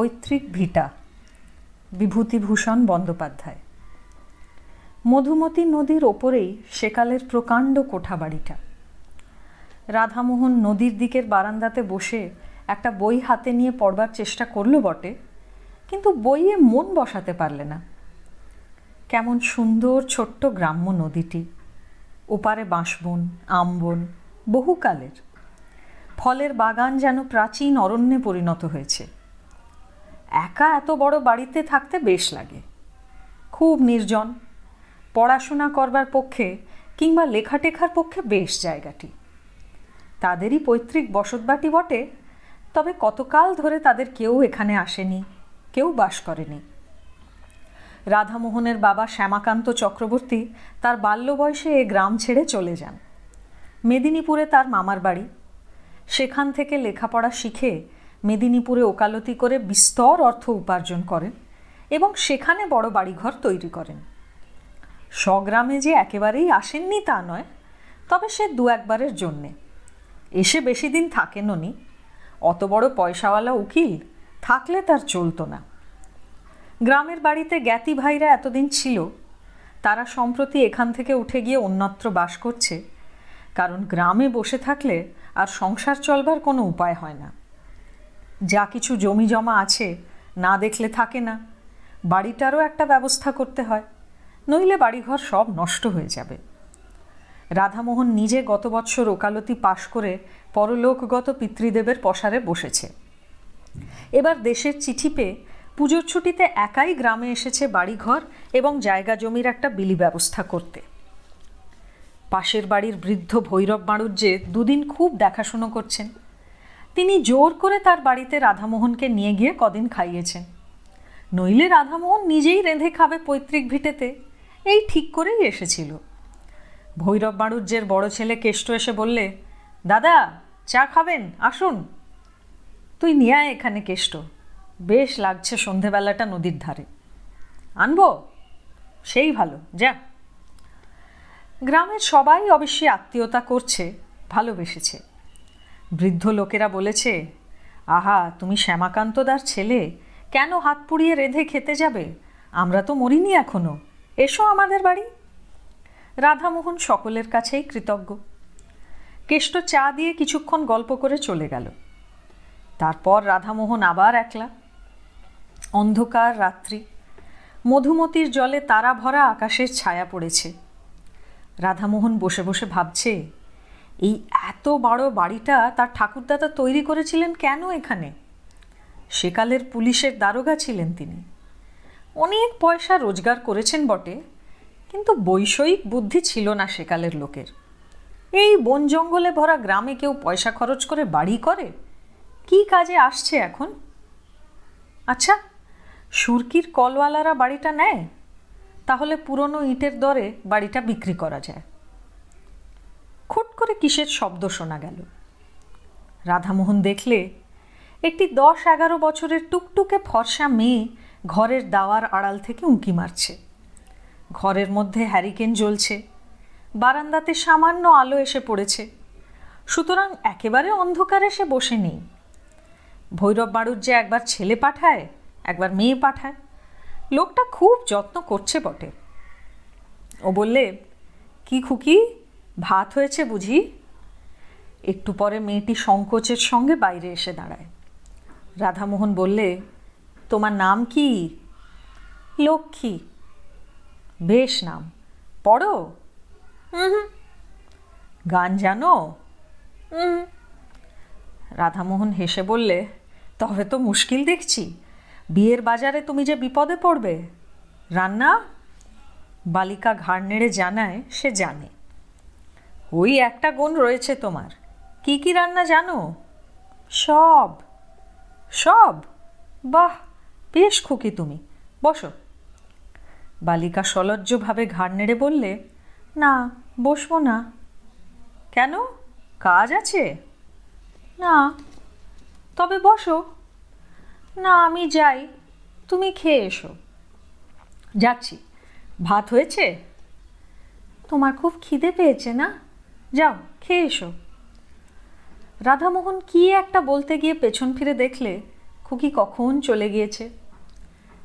পৈতৃক ভিটা। বিভূতিভূষণ বন্দ্যোপাধ্যায়। মধুমতি নদীর ওপরেই সেকালের প্রকাণ্ড কোঠাবাড়িটা। রাধামোহন নদীর দিকের বারান্দাতে বসে একটা বই হাতে নিয়ে পড়বার চেষ্টা করল বটে, কিন্তু বইয়ে মন বসাতে পারলে না। কেমন সুন্দর ছোট্ট গ্রাম্য নদীটি, ওপারে বাঁশবন, আমবন, বহুকালের। ফলের বাগান যেন প্রাচীন অরণ্যে পরিণত হয়েছে। একা এত বড় বাড়িতে থাকতে বেশ লাগে। খুব নির্জন। পড়াশোনা করবার পক্ষে কিংবা লেখাটেখার পক্ষে বেশ জায়গাটি। তাদেরই পৈতৃক বসতবাটি বটে, তবে কতকাল ধরে তাদের কেউ এখানে আসেনি, কেউ বাস করেনি। রাধামোহনের বাবা শ্যামাকান্ত চক্রবর্তী তার বাল্য বয়সে এ গ্রাম ছেড়ে চলে যান। মেদিনীপুরে তার মামার বাড়ি। সেখান থেকে লেখাপড়া শিখে মেদিনীপুরে ওকালতি করে বিস্তর অর্থ উপার্জন করেন এবং সেখানে বড় বাড়িঘর তৈরি করেন। স্বগ্রামে যে একেবারেই আসেননি তা নয়, তবে সে দু একবারের জন্যে। এসে বেশি দিন থাকেনও নি। অত বড় পয়সাওয়ালা উকিল থাকলে তার চলতো না। গ্রামের বাড়িতে জ্ঞাতি ভাইরা এতদিন ছিল, তারা সম্প্রতি এখান থেকে উঠে গিয়ে অন্যত্র বাস করছে, কারণ গ্রামে বসে থাকলে আর সংসার চলবার কোনো উপায় হয় না। যা কিছু জমি জমা আছে, না দেখলে থাকে না। বাড়িটারও একটা ব্যবস্থা করতে হয়, নইলে বাড়িঘর সব নষ্ট হয়ে যাবে। রাধামোহন নিজে গত বৎসর ওকালতি পাশ করে পরলোকগত পিতৃদেবের পসারে বসেছে। এবার দেশের চিঠি পেয়ে পুজোর ছুটিতে একাই গ্রামে এসেছে বাড়িঘর এবং জায়গা জমির একটা বিলি ব্যবস্থা করতে। পাশের বাড়ির বৃদ্ধ ভৈরব যে দুদিন খুব দেখাশুনো করছেন। তিনি জোর করে তার বাড়িতে রাধামোহনকে নিয়ে গিয়ে কদিন খাইয়েছেন নইলে রাধামোহন নিজেই রেঁধে খাবে পৈতৃক ভিটেতে, এই ঠিক করেই এসেছিল। ভৈরব বাণুজ্যের বড় ছেলে কেষ্ট এসে বললে, দাদা, চা খাবেন? আসুন। তুই নিয়ে আয় এখানে কেষ্ট। বেশ লাগছে সন্ধেবেলাটা নদীর ধারে। আনব? সেই ভালো, যা। গ্রামের সবাই অবশ্যই আত্মীয়তা করছে, ভালোবেসেছে। বৃদ্ধ লোকেরা বলেছে, আহা, তুমি শ্যামাকান্তদার ছেলে, কেন হাত পুড়িয়ে রেঁধে খেতে যাবে? আমরা তো মরিনি এখনও। এসো আমাদের বাড়ি। রাধামোহন সকলের কাছেই কৃতজ্ঞ। কেষ্ট চা দিয়ে কিছুক্ষণ গল্প করে চলে গেল। তারপর রাধামোহন আবার একলা। অন্ধকার রাত্রি। মধুমতির জলে তারা ভরা আকাশের ছায়া পড়েছে। রাধামোহন বসে বসে ভাবছে এই এত বড় বাড়িটা তার ঠাকুরদাদা তৈরি করেছিলেন কেন এখানে? সেকালের পুলিশের দারোগা ছিলেন তিনি। অনেক পয়সা রোজগার করেছেন বটে, কিন্তু বৈষয়িক বুদ্ধি ছিল না সেকালের লোকের। এই বন জঙ্গলে ভরা গ্রামে কেউ পয়সা খরচ করে বাড়ি করে? কি কাজে আসছে এখন? আচ্ছা সুরকির কলওয়ালারা বাড়িটা নেয়? তাহলে পুরনো ইটের দরে বাড়িটা বিক্রি করা যায়। করে কিসের শব্দ শোনা গেল? রাধামোহন দেখলে, একটি দশ এগারো বছরের টুকটুকে ফর্সা মেয়ে ঘরের দাওয়ার আড়াল থেকে উঁকি মারছে। ঘরের মধ্যে হ্যারিকেন জ্বলছে, বারান্দাতে সামান্য আলো এসে পড়েছে। সুতরাং একেবারে অন্ধকারে সে বসে নেই। ভৈরব বাড়ুর যে একবার ছেলে পাঠায়, একবার মেয়ে পাঠায়, লোকটা খুব যত্ন করছে বটে। ও বললে, কি খুকি ভাত হয়েছে বুঝি? একটু পরে মেয়েটি সংকোচের সঙ্গে বাইরে এসে দাঁড়ায়। রাধামোহন বললে তোমার নাম কি? লক্ষ্মী। বেশ নাম। পড়ো? গান জানো? রাধামোহন হেসে বললে তবে তো মুশকিল দেখছি। বিয়ের বাজারে তুমি যে বিপদে পড়বে। রান্না? বালিকা ঘাড় নেড়ে জানায় সে জানে। ওই একটা গুণ রয়েছে তোমার। কি কি রান্না জানো? সব। সব? বাহ, বেশ খুকি তুমি। বসো। বালিকা সলজ্জভাবে ঘাড় নেড়ে বললে, না, বসবো না। কেন? কাজ আছে? না, তবে বসো। না, আমি যাই। তুমি খেয়ে এসো। যাচ্ছি। ভাত হয়েছে? তোমার খুব খিদে পেয়েছে না? যাও, খেয়ে এসো। রাধামোহন কি একটা বলতে গিয়ে পেছন ফিরে দেখলে খুকি কখন চলে গিয়েছে?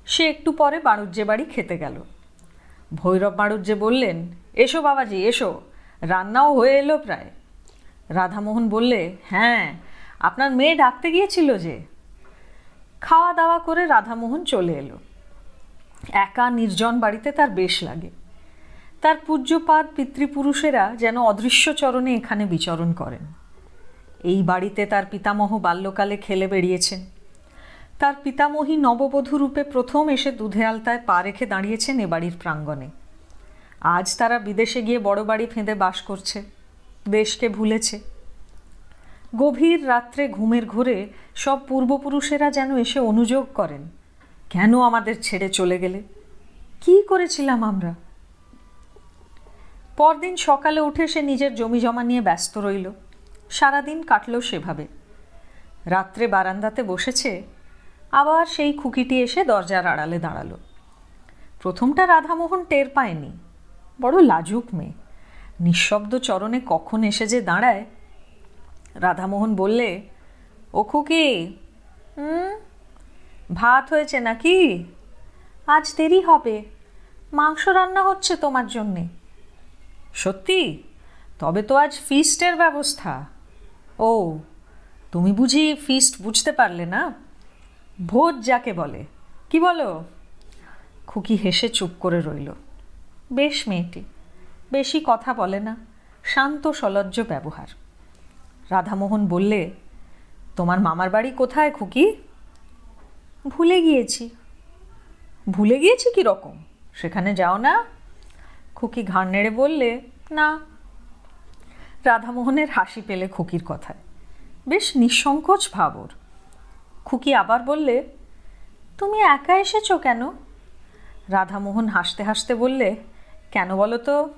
সে একটু পরে বাণুজ্যে বাড়ি খেতে গেল। ভৈরব বাণুজ্যে বললেন, এসো বাবাজি, এসো, রান্নাও হয়ে এলো প্রায়। রাধামোহন বললে হ্যাঁ আপনার মেয়ে ডাকতে গিয়েছিল যে। খাওয়া দাওয়া করে রাধামোহন চলে এলো। একা নির্জন বাড়িতে তার বেশ লাগে। তার পূজ্যপাত পিতৃপুরুষেরা যেন অদৃশ্য চরণে এখানে বিচরণ করেন। এই বাড়িতে তার পিতামহ বাল্যকালে খেলে বেরিয়েছেন তার পিতামহী নববধূ রূপে প্রথম এসে দুধে আলতায় পা রেখে দাঁড়িয়েছেন এ বাড়ির প্রাঙ্গণে। আজ তারা বিদেশে গিয়ে বড় বাড়ি ফেঁদে বাস করছে। দেশকে ভুলেছে। গভীর রাত্রে ঘুমের ঘোরে সব পূর্বপুরুষেরা যেন এসে অনুযোগ করেন, কেন আমাদের ছেড়ে চলে গেলে? কি করেছিলাম আমরা? পরদিন সকালে উঠে সে নিজের জমি জমা নিয়ে ব্যস্ত রইল। সারাদিন কাটল সেভাবে। রাত্রে বারান্দাতে বসেছে, আবার সেই খুকিটি এসে দরজার আড়ালে দাঁড়াল। প্রথমটা রাধামোহন টের পায়নি, বড় লাজুক মেয়ে। নিঃশব্দ চরণে কখন এসে যে দাঁড়ায়, রাধামোহন বললে, ও খুকি, হুম? ভাত হয়েছে নাকি? আজ দেরি হবে, মাংস রান্না হচ্ছে তোমার জন্যে। সত্যি? তবে তো আজ ফিস্টের ব্যবস্থা। ও, তুমি বুঝি ফিস্ট বুঝতে পারলে না? ভোজ যাকে বলে। কি বলো? খুকি হেসে চুপ করে রইল। বেশ মেয়েটি, বেশি কথা বলে না, শান্ত সলজ্জ ব্যবহার। রাধামোহন বললে, তোমার মামার বাড়ি কোথায় খুকি? ভুলে গিয়েছি। ভুলে গিয়েছি কি রকম সেখানে যাও না। খুকি ঘাড় নেড়ে বললে, না। রাধামোহনের হাসি পেলে খুকির কথায়। বেশ নিঃসংকোচ ভাব ওর খুকি আবার বললে, তুমি একা এসেছ কেন? রাধামোহন হাসতে হাসতে বললে, কেন বলো তো?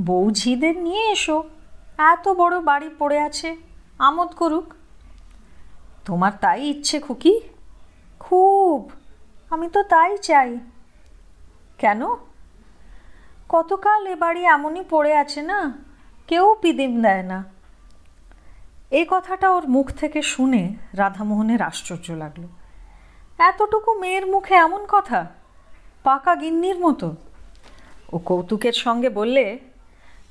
বৌঝিদের নিয়ে এসো। এত বড় বাড়ি পড়ে আছে, আমোদ করুক। তোমার তাই ইচ্ছে খুকি? খুব। আমি তো তাই চাই। কেন? কতকাল এ বাড়ি এমনই পড়ে আছে না? কেউ পিদিম দেয় না। এই কথাটা ওর মুখ থেকে শুনে রাধামোহনের আশ্চর্য লাগল। এতটুকু মেয়ের মুখে এমন কথা? পাকা গিন্নির মতো? ও কৌতুকের সঙ্গে বললে,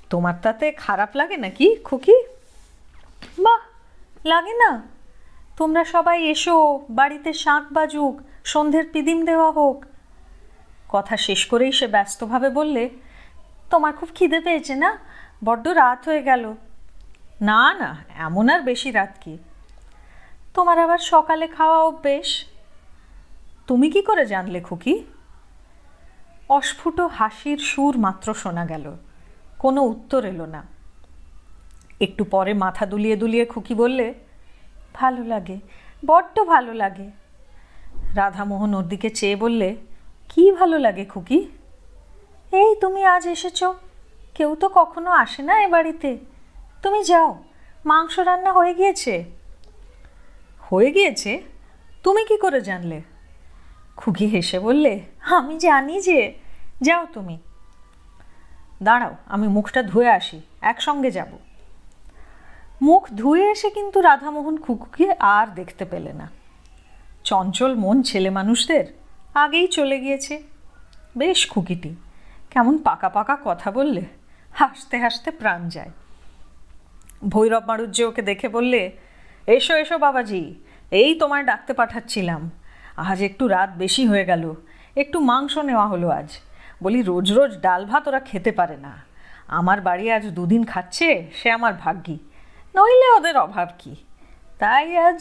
তোমার তাতে খারাপ লাগে নাকি, খুকি? বাহ, লাগে না। তোমরা সবাই এসো, বাড়িতে শাঁখ বাজুক, সন্ধ্যের পিদিম দেওয়া হোক কথা শেষ করেই সে ব্যস্তভাবে বললে, তোমার খুব খিদে পেয়েছে না? বড্ড রাত হয়ে গেল। না না, এমন আর বেশি রাত কি? তোমার আবার সকালে খাওয়া অভ্যেস? তুমি কি করে জানলে খুকি? অস্ফুট হাসির সুর মাত্র শোনা গেল, কোনো উত্তর এলো না। একটু পরে মাথা দুলিয়ে দুলিয়ে খুকি বললে, ভালো লাগে, বড্ড ভালো লাগে। রাধামোহন ওর দিকে চেয়ে বললে কি ভালো লাগে খুকি? এই তুমি আজ এসেছ। কেউ তো কখনো আসে না এ বাড়িতে। তুমি যাও, মাংস রান্না হয়ে গিয়েছে? হয়ে গিয়েছে? তুমি কি করে জানলে? খুকি হেসে বললে, আমি জানি যে, যাও তুমি। দাঁড়াও, আমি মুখটা ধুয়ে আসি, একসঙ্গে যাব। মুখ ধুয়ে এসে কিন্তু রাধামোহন খুকুকে আর দেখতে পেলে না। চঞ্চল মন ছেলে মানুষদের আগেই চলে গিয়েছে। বেশ খুকিটি, কেমন পাকা পাকা কথা বললে, হাসতে হাসতে প্রাণ যায়। ভৈরব মারুজ্য ওকে দেখে বললে, এসো এসো বাবাজি, এই তোমায় ডাকতে পাঠাচ্ছিলাম। আজ একটু রাত বেশি হয়ে গেল, একটু মাংস নেওয়া হলো আজ। বলি, রোজ রোজ ডাল ভাত ওরা খেতে পারে না। আমার বাড়ি আজ দুদিন খাচ্ছে, সে আমার ভাগ্যি, নইলে ওদের অভাব কি? তাই আজ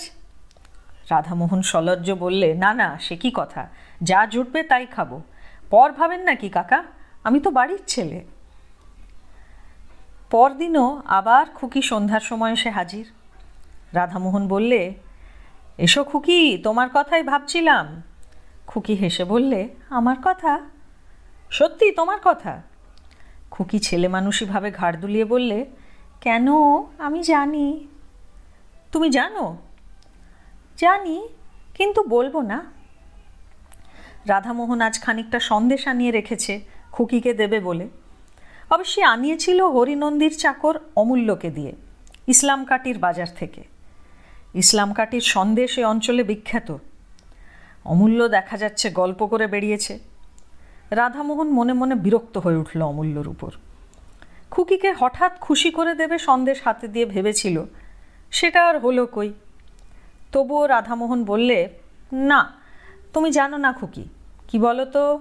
রাধামোহন সলজ্জ বললে, না না, সে কি কথা? যা জুটবে তাই খাব। পর ভাবেন নাকি কাকা? আমি তো বাড়ির ছেলে। পরদিনও আবার খুকি সন্ধ্যার সময় এসে হাজির। রাধামোহন বললে, এসো খুকি, তোমার কথাই ভাবছিলাম। খুকি হেসে বললে, আমার কথা? সত্যি, তোমার কথা? খুকি ছেলে মানুষইভাবে ঘাড় দুলিয়ে বললে, কেন? আমি জানি। তুমি জানো? জানি, কিন্তু বলব না। রাধামোহন আজ খানিকটা সন্দেশ আনিয়ে রেখেছে, খুকিকে দেবে বলে। অবশ্যই আনিয়েছিল হরিনন্দীর চাকর অমূল্যকে দিয়ে, ইসলাম কাটির বাজার থেকে। ইসলাম কাটির সন্দেশ এ অঞ্চলে বিখ্যাত। অমূল্য দেখা যাচ্ছে গল্প করে বেরিয়েছে রাধামোহন মনে মনে বিরক্ত হয়ে উঠল অমূল্যর উপর। খুকিকে হঠাৎ খুশি করে দেবে সন্দেশ হাতে দিয়ে ভেবেছিল, সেটা আর হলো কই? তবুও রাধামোহন বললে, না, তুমি জানো না খুকি। কি বলো তো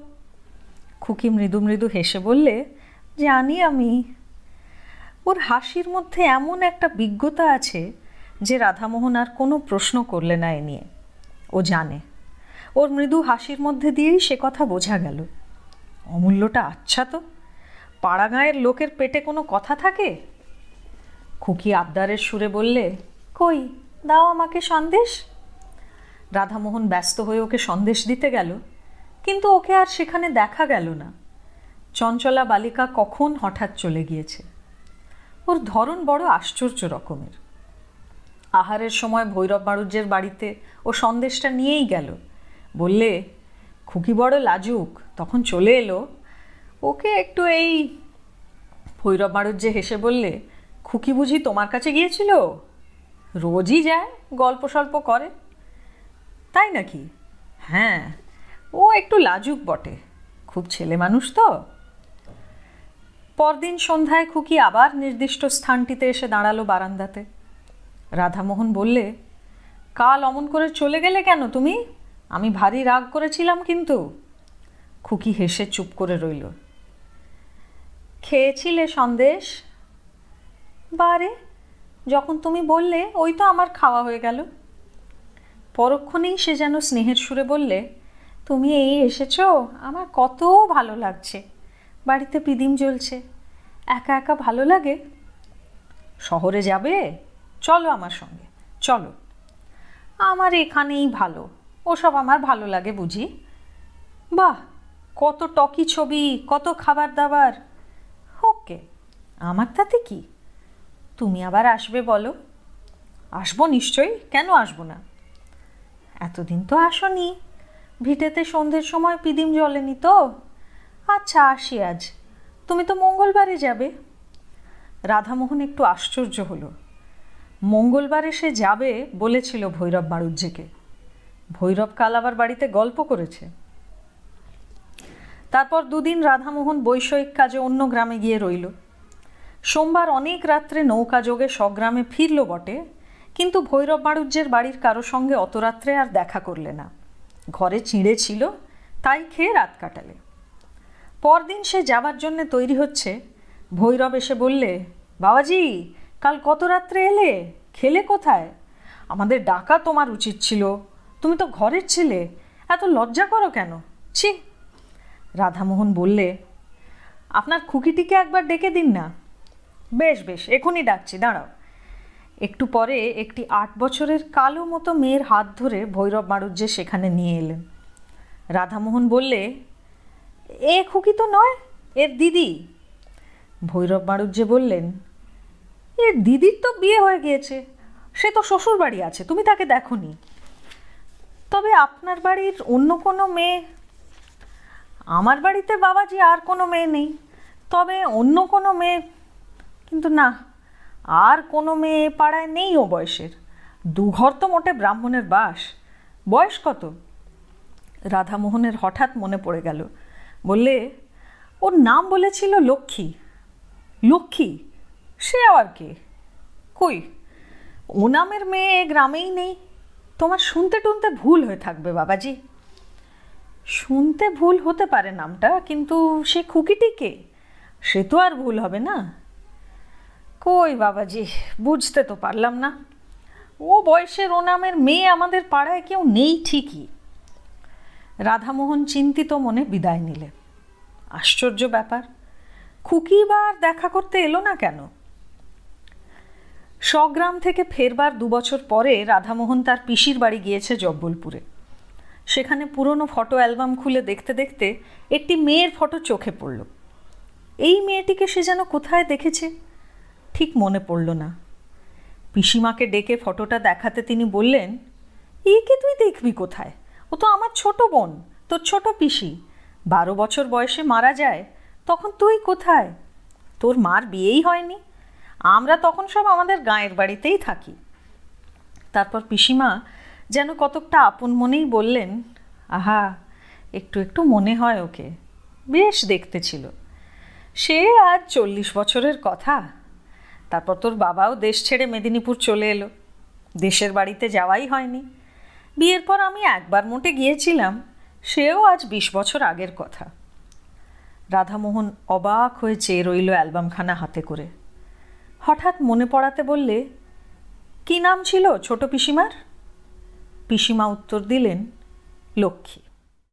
খুকি মৃদু মৃদু হেসে বললে, জানি আমি। ওর হাসির মধ্যে এমন একটা বিজ্ঞতা আছে যে রাধামোহন আর কোনো প্রশ্ন করলে না এ নিয়ে। ও জানে। ওর মৃদু হাসির মধ্যে দিয়েই সে কথা বোঝা গেল। অমূল্যটা আচ্ছা তো? পাড়া গাঁয়ের লোকের পেটে কোনো কথা থাকে? খুকি আবদারের সুরে বললে, কই? দাও আমাকে সন্দেশ। রাধামোহন ব্যস্ত হয়ে ওকে সন্দেশ দিতে গেল, কিন্তু ওকে আর সেখানে দেখা গেল না। চঞ্চলা বালিকা কখন হঠাৎ চলে গিয়েছে? ওর ধরন বড় আশ্চর্য রকমের। আহারের সময় ভৈরব বাড়ুজ্যের বাড়িতে ও সন্দেশটা নিয়েই গেল। বললে, খুকি বড় লাজুক, তখন চলে এলো। ওকে একটু এই, ভৈরব বাড়ুজ্যে হেসে বললে, খুকি বুঝি তোমার কাছে গিয়েছিল? রোজই যায় গল্প সল্প করে। তাই নাকি? হ্যাঁ ও একটু লাজুক বটে। খুব ছেলে মানুষ তো। পরদিন সন্ধ্যায় খুকি আবার নির্দিষ্ট স্থানটিতে এসে দাঁড়াল বারান্দাতে। রাধামোহন বললে, কাল অমন করে চলে গেলে কেন তুমি? আমি ভারী রাগ করেছিলাম কিন্তু। খুকি হেসে চুপ করে রইল। খেয়েছিলে সন্দেশ? বারে যখন তুমি বললে, ওই তো আমার খাওয়া হয়ে গেল। পরক্ষণেই সে যেন স্নেহের সুরে বললে, তুমি এই এসেছ? আমার কত ভালো লাগছে। বাড়িতে পিদিম জ্বলছে। একা একা ভালো লাগে? শহরে যাবে? চলো আমার সঙ্গে। চলো। আমার এখানেই ভালো। ওসব আমার ভালো লাগে বুঝি? বাহ! কত টকি ছবি, কত খাবার দাবার। ওকে, আমার তাতে কি? তুমি আবার আসবে বলো। আসব নিশ্চয়ই, কেন আসব না? এতদিন তো আসনি। ভিটেতে সন্ধ্যের সময় পিদিম জ্বলেনি তো। আচ্ছা আসি আজ। তুমি তো মঙ্গলবারে যাবে। রাধামোহন একটু আশ্চর্য হলো। মঙ্গলবারে সে যাবে বলেছিল ভৈরব বাড়ুজ্যেকে ভৈরব কাল আবার বাড়িতে গল্প করেছে। তারপর দুদিন রাধামোহন বৈষয়িক কাজে অন্য গ্রামে গিয়ে রইল। সোমবার অনেক রাত্রে নৌকা যোগে স্বগ্রামে ফিরল বটে, কিন্তু ভৈরব বাড়ুজ্যের বাড়ির কারও সঙ্গে অত রাত্রে আর দেখা করলে না। ঘরে চিঁড়ে ছিল, তাই খেয়ে রাত কাটালে। পরদিন সে যাবার জন্যে তৈরি হচ্ছে। ভৈরব এসে বললে, বাবাজি, কাল কত রাত্রে এলে? খেলে কোথায়? আমাদের ডাকা তোমার উচিত ছিল। তুমি তো ঘরের ছেলে, এত লজ্জা করো কেন? ছি। রাধামোহন বললে, আপনার খুকিটিকে একবার ডেকে দিন না। বেশ বেশ, এখনই ডাকছি, দাঁড়াও। একটু পরে একটি আট বছরের কালো মতো মেয়ের হাত ধরে ভৈরব মারুজ্যে সেখানে নিয়ে এলেন। রাধামোহন বললে, এ খুকি তো নয়, এর দিদি। ভৈরব মারুজ্যে বললেন এর দিদির তো বিয়ে হয়ে গিয়েছে, সে তো শ্বশুর বাড়ি আছে, তুমি তাকে দেখনি। তবে আপনার বাড়ির অন্য কোনো মেয়ে, আমার বাড়িতে বাবাজি আর কোনো মেয়ে নেই, তবে অন্য কোনো মেয়ে কিন্তু না, আর কোনো মেয়ে পাড়ায় নেই ও বয়সের। দুঘর তো মোটে ব্রাহ্মণের বাস। বয়স কত? রাধামোহনের হঠাৎ মনে পড়ে গেল। বললে, ওর নাম বলেছিল লক্ষ্মী। লক্ষ্মী? সে আবার কে? কই? ও নামের মেয়ে গ্রামেই নেই। তোমার শুনতে টুনতে ভুল হয়ে থাকবে, বাবাজি। শুনতে ভুল হতে পারে নামটা, কিন্তু সে খুকিটি কে? সে তো আর ভুল হবে না। কই বাবাজি, বুঝতে তো পারলাম না। ও বয়সের ও নামের মেয়ে আমাদের পাড়ায় কেউ নেই ঠিকই। রাধামোহন চিন্তিত মনে বিদায় নিলে। আশ্চর্য ব্যাপার খুকি বা আর দেখা করতে এলো না কেন? স্বগ্রাম থেকে ফেরবার দু বছর পরে রাধামোহন তার পিসির বাড়ি গিয়েছে জব্বলপুরে। সেখানে পুরনো ফটো অ্যালবাম খুলে দেখতে দেখতে একটি মেয়ের ফটো চোখে পড়ল। এই মেয়েটিকে সে যেন কোথায় দেখেছে? ঠিক মনে পড়ল না। পিসিমাকে ডেকে ফটোটা দেখাতে তিনি বললেন, একে তুই দেখবি কোথায়? ও তো আমার ছোট বোন, তোর ছোট পিসি। বারো বছর বয়সে মারা যায়, তখন তুই কোথায়? তোর মার বিয়েই হয়নি। আমরা তখন সব আমাদের গাঁয়ের বাড়িতেই থাকি। তারপর পিসিমা যেন কতকটা আপন মনেই বললেন, আহা, একটু একটু মনে হয় ওকে। বেশ দেখতে ছিল। সে আজ চল্লিশ বছরের কথা। তারপর তোর বাবাও দেশ ছেড়ে মেদিনীপুর চলে এলো। দেশের বাড়িতে যাওয়াই হয়নি। বিয়ের পর আমি একবার মোটে গিয়েছিলাম, সেও আজ বিশ বছর আগের কথা। রাধামোহন অবাক হয়ে চেয়ে রইল অ্যালবামখানা হাতে করে। হঠাৎ মনে পড়াতে বললে, কি নাম ছিল ছোট পিসিমার? পিসিমা উত্তর দিলেন, লক্ষ্মী।